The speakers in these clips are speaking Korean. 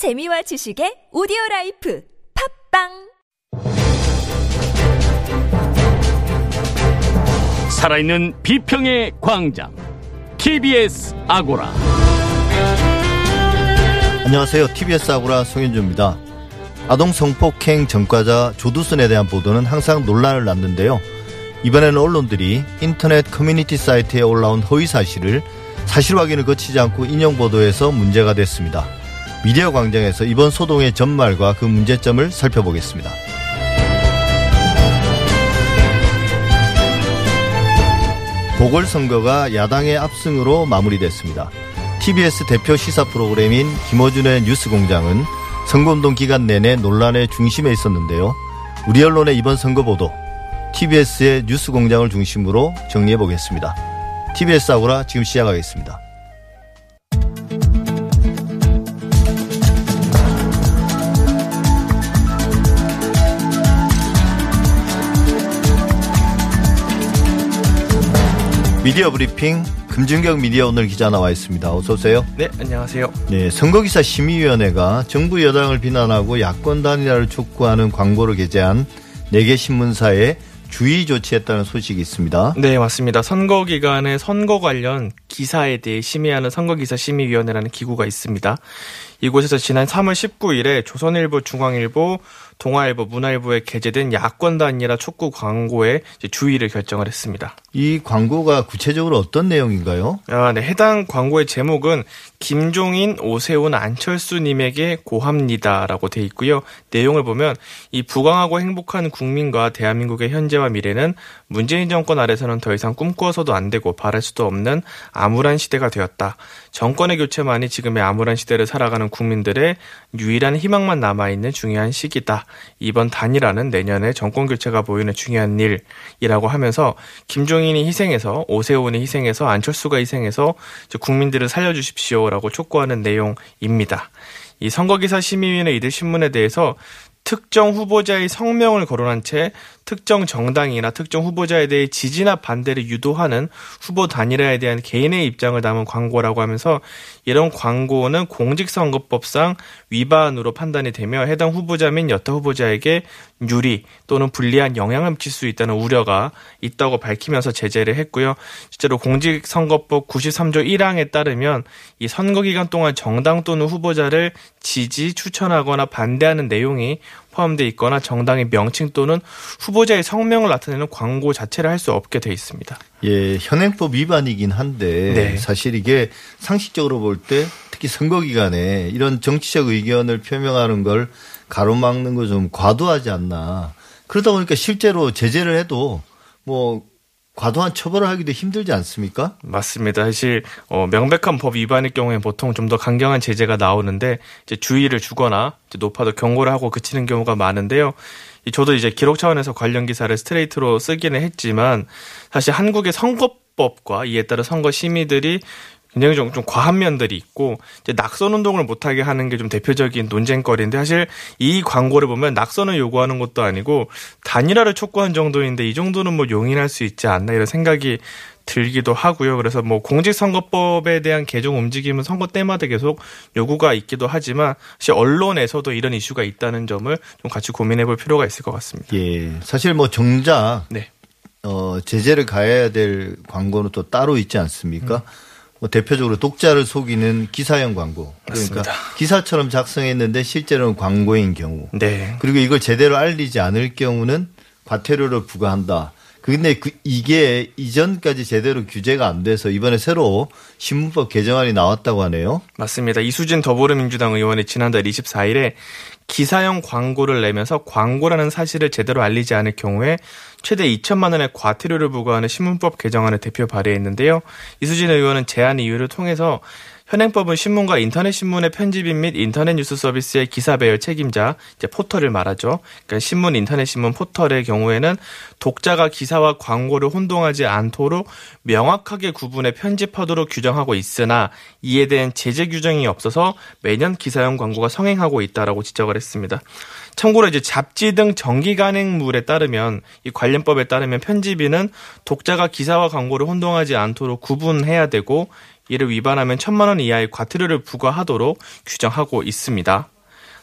재미와 지식의 오디오 라이프 팟빵 살아있는 비평의 광장 TBS 아고라 안녕하세요. TBS 아고라 송현주입니다. 아동 성폭행 전과자 조두순에 대한 보도는 항상 논란을 낳는데요. 이번에는 언론들이 인터넷 커뮤니티 사이트에 올라온 허위 사실을 사실 확인을 거치지 않고 인용 보도해서 문제가 됐습니다. 미디어 광장에서 이번 소동의 전말과 그 문제점을 살펴보겠습니다. 보궐선거가 야당의 압승으로 마무리됐습니다. TBS 대표 시사 프로그램인 김어준의 뉴스공장은 선거운동 기간 내내 논란의 중심에 있었는데요. 우리 언론의 이번 선거 보도, TBS의 뉴스공장을 중심으로 정리해 보겠습니다. TBS 아고라 지금 시작하겠습니다. 미디어 브리핑 금준경 미디어 오늘 기자 나와 있습니다. 어서 오세요. 네, 안녕하세요. 네, 선거기사 심의위원회가 정부 여당을 비난하고 야권 단일화를 촉구하는 광고를 게재한 4개 신문사에 주의 조치했다는 소식이 있습니다. 네, 맞습니다. 선거 기간에 선거 관련 기사에 대해 심의하는 선거기사 심의위원회라는 기구가 있습니다. 이곳에서 지난 3월 19일에 조선일보, 중앙일보, 동아일보, 문화일보에 게재된 야권 단일화 촉구 광고에 주의를 결정을 했습니다. 이 광고가 구체적으로 어떤 내용인가요? 아, 네. 해당 광고의 제목은 김종인, 오세훈, 안철수님에게 고합니다라고 돼 있고요. 내용을 보면 이 부강하고 행복한 국민과 대한민국의 현재와 미래는 문재인 정권 아래서는 더 이상 꿈꾸어서도 안 되고 바랄 수도 없는 암울한 시대가 되었다. 정권의 교체만이 지금의 암울한 시대를 살아가는 국민들의 유일한 희망만 남아있는 중요한 시기다. 이번 단일화는 내년에 정권 교체가 보이는 중요한 일이라고 하면서 김종인이 희생해서 오세훈이 희생해서 안철수가 희생해서 국민들을 살려주십시오라고 촉구하는 내용입니다. 이 선거기사 심의위원회 이들 신문에 대해서 특정 후보자의 성명을 거론한 채 특정 정당이나 특정 후보자에 대해 지지나 반대를 유도하는 후보 단일화에 대한 개인의 입장을 담은 광고라고 하면서 이런 광고는 공직선거법상 위반으로 판단이 되며 해당 후보자 및 여타 후보자에게 유리 또는 불리한 영향을 미칠 수 있다는 우려가 있다고 밝히면서 제재를 했고요. 실제로 공직선거법 93조 1항에 따르면 이 선거 기간 동안 정당 또는 후보자를 지지, 추천하거나 반대하는 내용이 포함되어 있거나 정당의 명칭 또는 후보자의 성명을 나타내는 광고 자체를 할 수 없게 돼 있습니다. 예, 현행법 위반이긴 한데 네. 사실 이게 상식적으로 볼 때 특히 선거 기간에 이런 정치적 의견을 표명하는 걸 가로막는 거 좀 과도하지 않나. 그러다 보니까 실제로 제재를 해도 뭐 과도한 처벌을 하기도 힘들지 않습니까? 맞습니다. 사실 어, 명백한 법 위반일 경우에 보통 좀 더 강경한 제재가 나오는데 이제 주의를 주거나 이제 높아도 경고를 하고 그치는 경우가 많은데요. 이 저도 이제 기록 차원에서 관련 기사를 스트레이트로 쓰기는 했지만 사실 한국의 선거법과 이에 따라 선거 심의들이 굉장히 좀, 좀 과한 면들이 있고 이제 낙선 운동을 못하게 하는 게 좀 대표적인 논쟁거리인데 사실 이 광고를 보면 낙선을 요구하는 것도 아니고 단일화를 촉구한 정도인데 이 정도는 뭐 용인할 수 있지 않나 이런 생각이 들기도 하고요. 그래서 뭐 공직선거법에 대한 개정 움직임은 선거 때마다 계속 요구가 있기도 하지만 사실 언론에서도 이런 이슈가 있다는 점을 좀 같이 고민해 볼 필요가 있을 것 같습니다. 예. 사실 뭐 정작 네. 어, 제재를 가해야 될 광고는 또 따로 있지 않습니까? 뭐 대표적으로 독자를 속이는 기사형 광고. 그러니까 맞습니다. 기사처럼 작성했는데 실제로는 광고인 경우. 네. 그리고 이걸 제대로 알리지 않을 경우는 과태료를 부과한다. 근데 그 이게 이전까지 제대로 규제가 안 돼서 이번에 새로 신문법 개정안이 나왔다고 하네요. 맞습니다. 이수진 더불어민주당 의원이 지난달 24일에 기사형 광고를 내면서 광고라는 사실을 제대로 알리지 않을 경우에 최대 2천만 원의 과태료를 부과하는 신문법 개정안을 대표 발의했는데요. 이수진 의원은 제안 이유를 통해서 현행법은 신문과 인터넷 신문의 편집인 및 인터넷 뉴스 서비스의 기사 배열 책임자, 이제 포털을 말하죠. 그러니까 신문, 인터넷 신문 포털의 경우에는 독자가 기사와 광고를 혼동하지 않도록 명확하게 구분해 편집하도록 규정하고 있으나 이에 대한 제재 규정이 없어서 매년 기사형 광고가 성행하고 있다라고 지적을 했습니다. 참고로 이제 잡지 등 정기 간행물에 따르면 이 관련법에 따르면 편집인은 독자가 기사와 광고를 혼동하지 않도록 구분해야 되고 이를 위반하면 천만 원 이하의 과태료를 부과하도록 규정하고 있습니다.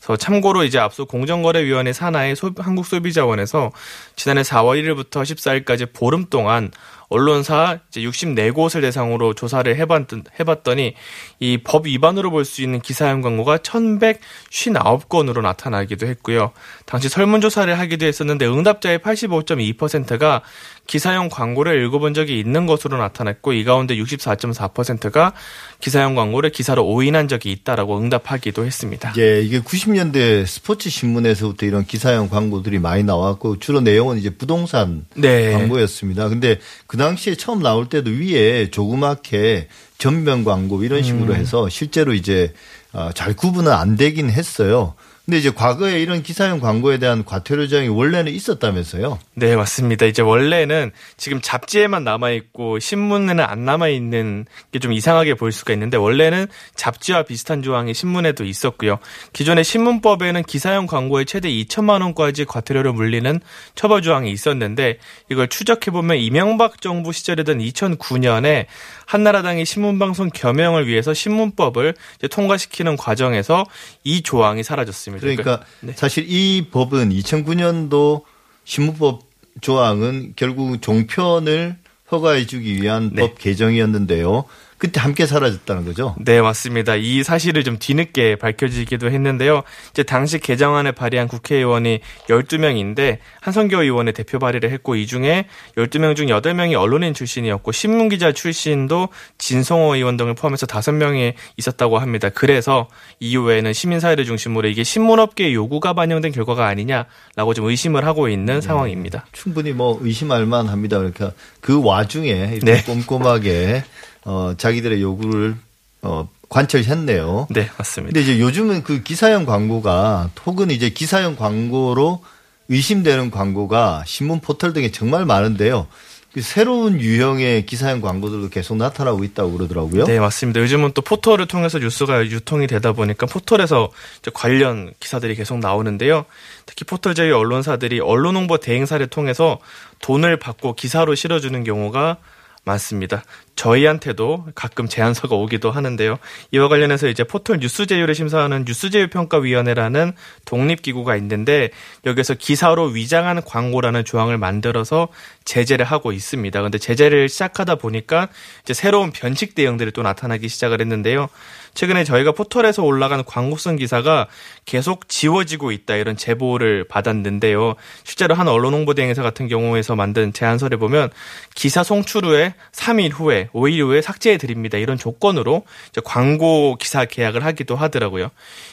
그래서 참고로 이제 앞서 공정거래위원회 산하의 소, 한국소비자원에서 지난해 4월 1일부터 14일까지 보름 동안 언론사 이제 64곳을 대상으로 조사를 해봤, 해봤더니 이 법 위반으로 볼 수 있는 기사형 광고가 1159건으로 나타나기도 했고요. 당시 설문조사를 하기도 했었는데 응답자의 85.2%가 기사형 광고를 읽어본 적이 있는 것으로 나타났고 이 가운데 64.4%가 기사형 광고를 기사로 오인한 적이 있다라고 응답하기도 했습니다. 예, 이게 90년대 스포츠 신문에서부터 이런 기사형 광고들이 많이 나왔고 주로 내용은 이제 부동산 네. 광고였습니다. 근데 그 당시에 처음 나올 때도 위에 조그맣게 전면 광고 이런 식으로 음. 해서 실제로 이제 어, 잘 구분은 안 되긴 했어요. 근데 이제 과거에 이런 기사형 광고에 대한 과태료 조항이 원래는 있었다면서요? 네, 맞습니다. 이제 원래는 지금 잡지에만 남아있고 신문에는 안 남아있는 게 좀 이상하게 보일 수가 있는데 원래는 잡지와 비슷한 조항이 신문에도 있었고요. 기존의 신문법에는 기사형 광고에 최대 2천만 원까지 과태료를 물리는 처벌 조항이 있었는데 이걸 추적해보면 이명박 정부 시절이던 2009년에 한나라당이 신문방송 겸용을 위해서 신문법을 통과시키는 과정에서 이 조항이 사라졌습니다. 그러니까 네. 사실 이 법은 2009년도 신문법 조항은 결국 종편을 허가해 주기 위한 네. 법 개정이었는데요. 그때 함께 사라졌다는 거죠. 네, 맞습니다. 이 사실을 좀 뒤늦게 밝혀지기도 했는데요. 이제 당시 개정안을 발의한 국회의원이 12명인데 한성교 의원의 대표 발의를 했고 이 중에 12명 중 8명이 언론인 출신이었고 신문기자 출신도 진성호 의원 등을 포함해서 5명이 있었다고 합니다. 그래서 이후에는 시민사회를 중심으로 이게 신문업계의 요구가 반영된 결과가 아니냐라고 좀 의심을 하고 있는 상황입니다. 충분히 뭐 의심할 만합니다. 그러니까 그 와중에 이렇게 네. 꼼꼼하게 어, 자기들의 요구를 어, 관철했네요. 네, 맞습니다. 근데 이제 요즘은 그 기사형 광고가 혹은 이제 기사형 광고로 의심되는 광고가 신문 포털 등에 정말 많은데요. 그 새로운 유형의 기사형 광고들도 계속 나타나고 있다고 그러더라고요. 네, 맞습니다. 요즘은 또 포털을 통해서 뉴스가 유통이 되다 보니까 포털에서 관련 기사들이 계속 나오는데요. 특히 포털 제휴 언론사들이 언론 홍보 대행사를 통해서 돈을 받고 기사로 실어주는 경우가 많습니다. 저희한테도 가끔 제안서가 오기도 하는데요. 이와 관련해서 이제 포털 뉴스 제휴를 심사하는 뉴스 제휴 평가 위원회라는 독립 기구가 있는데 여기서 기사로 위장한 광고라는 조항을 만들어서 제재를 하고 있습니다. 근데 제재를 시작하다 보니까 이제 새로운 변칙 대응들이 또 나타나기 시작을 했는데요. 최근에 저희가 포털에서 올라간 광고성 기사가 계속 지워지고 있다 이런 제보를 받았는데요. 실제로 한 언론 홍보 대행사 같은 경우에서 만든 제안서를 보면 기사 송출 후에 3일 후에 5일 후에 삭제해 드립니다. 이런 조건으로 광고 기사 계약을 하기도 하더라고요.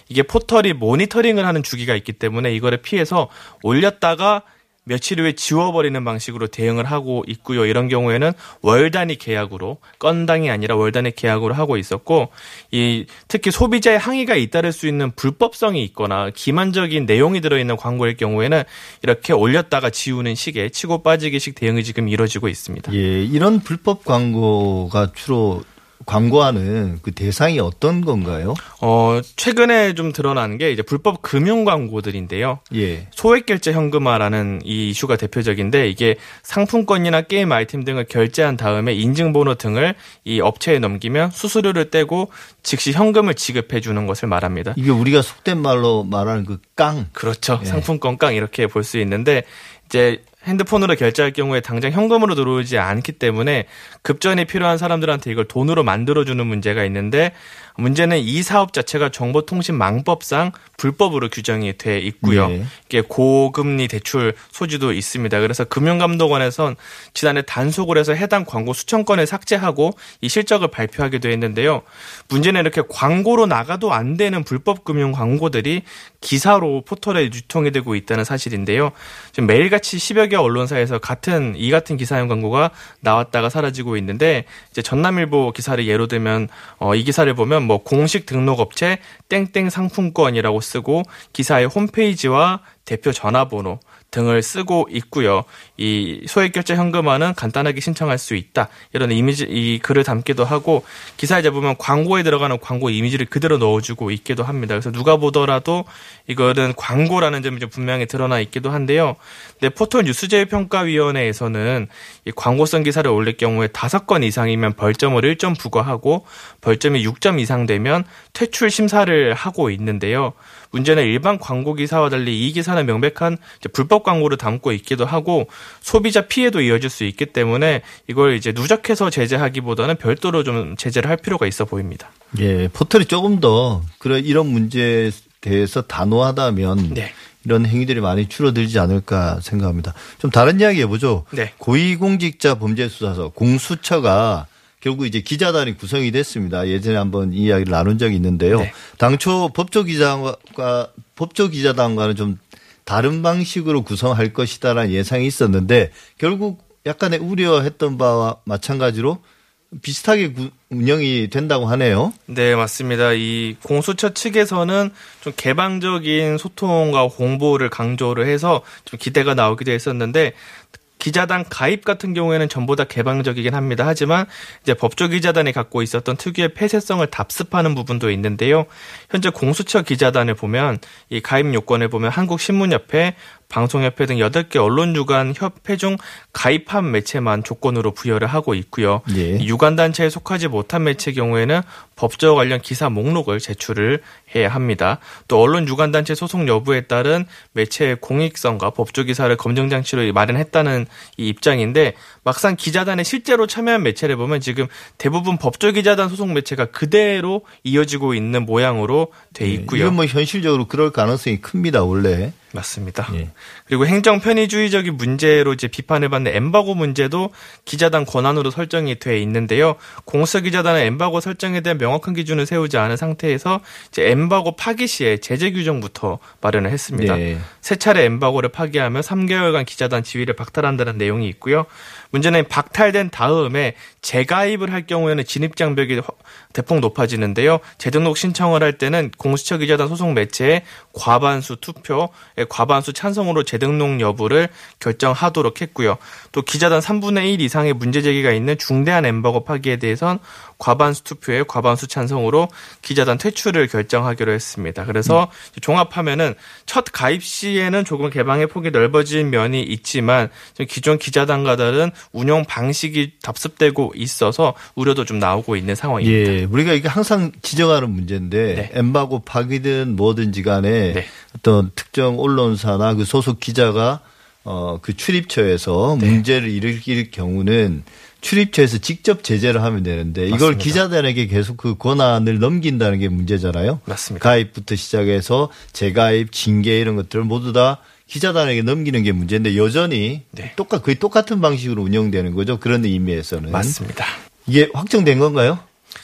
이게 포털이 모니터링을 하는 주기가 있기 때문에 이거를 피해서 올렸다가 며칠 후에 지워버리는 방식으로 대응을 하고 있고요. 이런 경우에는 월 단위 계약으로 건당이 아니라 월 단위 계약으로 하고 있었고 이 특히 소비자의 항의가 잇따를 수 있는 불법성이 있거나 기만적인 내용이 들어있는 광고일 경우에는 이렇게 올렸다가 지우는 식의 치고 빠지기식 대응이 지금 이루어지고 있습니다. 예, 이런 불법 광고가 주로 광고하는 그 대상이 어떤 건가요? 어, 최근에 좀 드러난 게 이제 불법 금융 광고들인데요. 예. 소액 결제 현금화라는 이 이슈가 대표적인데 이게 상품권이나 게임 아이템 등을 결제한 다음에 인증번호 등을 이 업체에 넘기면 수수료를 떼고 즉시 현금을 지급해 주는 것을 말합니다. 이게 우리가 속된 말로 말하는 그 깡. 그렇죠. 예. 상품권 깡 이렇게 볼 수 있는데 이제 핸드폰으로 결제할 경우에 당장 현금으로 들어오지 않기 때문에 급전이 필요한 사람들한테 이걸 돈으로 만들어주는 문제가 있는데 문제는 이 사업 자체가 정보통신망법상 불법으로 규정이 돼 있고요. 네. 이게 고금리 대출 소지도 있습니다. 그래서 금융감독원에선 지난해 단속을 해서 해당 광고 수천 건을 삭제하고 이 실적을 발표하기도 했는데요. 문제는 이렇게 광고로 나가도 안 되는 불법 금융 광고들이 기사로 포털에 유통이 되고 있다는 사실인데요. 지금 매일같이 10여 개 언론사에서 같은 이 같은 기사형 광고가 나왔다가 사라지고 있는데 이제 전남일보 기사를 예로 들면 어, 이 기사를 보면 뭐 공식 등록 업체 땡땡 상품권이라고 쓰고 기사의 홈페이지와 대표 전화번호 등을 쓰고 있고요. 이 소액 결제 현금화는 간단하게 신청할 수 있다. 이런 이미지 이 글을 담기도 하고 기사에 이제 보면 광고에 들어가는 광고 이미지를 그대로 넣어주고 있기도 합니다. 그래서 누가 보더라도 이거는 광고라는 점이 좀 분명히 드러나 있기도 한데요. 네, 포털 뉴스제휴 평가위원회에서는 이 광고성 기사를 올릴 경우에 다섯 건 이상이면 벌점을 1점 부과하고 벌점이 6점 이상 되면 퇴출 심사를 하고 있는데요. 문제는 일반 광고 기사와 달리 이 기사는 명백한 불법 광고를 담고 있기도 하고 소비자 피해도 이어질 수 있기 때문에 이걸 이제 누적해서 제재하기보다는 별도로 좀 제재를 할 필요가 있어 보입니다. 예, 포털이 조금 더 그런 이런 문제에 대해서 단호하다면 네. 이런 행위들이 많이 줄어들지 않을까 생각합니다. 좀 다른 이야기 해보죠. 네. 고위공직자 범죄수사서 공수처가 결국 이제 기자단이 구성이 됐습니다. 예전에 한번 이야기를 나눈 적이 있는데요. 네. 당초 법조기자과 법조기자단과는 좀 다른 방식으로 구성할 것이다라는 예상이 있었는데 결국 약간의 우려했던 바와 마찬가지로 비슷하게 구- 운영이 된다고 하네요. 네, 맞습니다. 이 공수처 측에서는 좀 개방적인 소통과 홍보를 강조를 해서 좀 기대가 나오기도 했었는데 기자단 가입 같은 경우에는 전보다 개방적이긴 합니다. 하지만 이제 법조기자단이 갖고 있었던 특유의 폐쇄성을 답습하는 부분도 있는데요. 현재 공수처 기자단을 보면 이 가입 요건에 보면 한국신문협회, 방송협회 등 8개 언론유관 협회 중 가입한 매체만 조건으로 부여를 하고 있고요. 예. 이 유관단체에 속하지 못한 매체 경우에는 법조 관련 기사 목록을 제출을 해야 합니다. 또 언론 유관단체 소속 여부에 따른 매체의 공익성과 법조 기사를 검증 장치로 마련했다는 이 입장인데 막상 기자단에 실제로 참여한 매체를 보면 지금 대부분 법조 기자단 소속 매체가 그대로 이어지고 있는 모양으로 돼 있고요. 이건 뭐 현실적으로 그럴 가능성이 큽니다, 원래. 맞습니다. 예. 그리고 행정 편의주의적인 문제로 이제 비판을 받는 엠바고 문제도 기자단 권한으로 설정이 돼 있는데요. 공수 기자단은 엠바고 설정에 대한 명확한 기준을 세우지 않은 상태에서 이제 엠바고 파기 시에 제재 규정부터 마련을 했습니다. 네. 세 차례 엠바고를 파기하면 3개월간 기자단 지위를 박탈한다는 내용이 있고요. 문제는 박탈된 다음에 재가입을 할 경우에는 진입 장벽이 허- 대폭 높아지는데요. 재등록 신청을 할 때는 공수처 기자단 소속 매체의 과반수 투표, 의 과반수 찬성으로 재등록 여부를 결정하도록 했고요. 또 기자단 3분의 1 이상의 문제 제기가 있는 중대한 엠버거 파기에 대해선 과반수 투표에 과반수 찬성으로 기자단 퇴출을 결정하기로 했습니다. 그래서 종합하면은 첫 가입 시에는 조금 개방의 폭이 넓어진 면이 있지만 좀 기존 기자단과 다른 운영 방식이 답습되고 있어서 우려도 좀 나오고 있는 상황입니다. 예, 우리가 이게 항상 지적하는 문제인데 네. 엠바고 파기든 뭐든지 간에 네. 어떤 특정 언론사나 그 소속 기자가 어, 그 출입처에서 네. 문제를 일으킬 경우는 출입처에서 직접 제재를 하면 되는데 이걸 맞습니다. 기자단에게 계속 그 권한을 넘긴다는 게 문제잖아요. 맞습니다. 가입부터 시작해서 재가입, 징계 이런 것들을 모두 다 기자단에게 넘기는 게 문제인데 여전히 네. 똑같 거의 똑같은 방식으로 운영되는 거죠. 그런 의미에서는 맞습니다. 이게 확정된 건가요?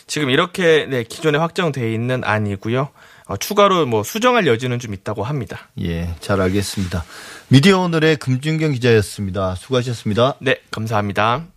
지금 이렇게 네, 기존에 확정돼 있는 안이고요. 어, 추가로 뭐 수정할 여지는 좀 있다고 합니다. 예, 잘 알겠습니다. 미디어 오늘의 금준경 기자였습니다. 수고하셨습니다. 네, 감사합니다.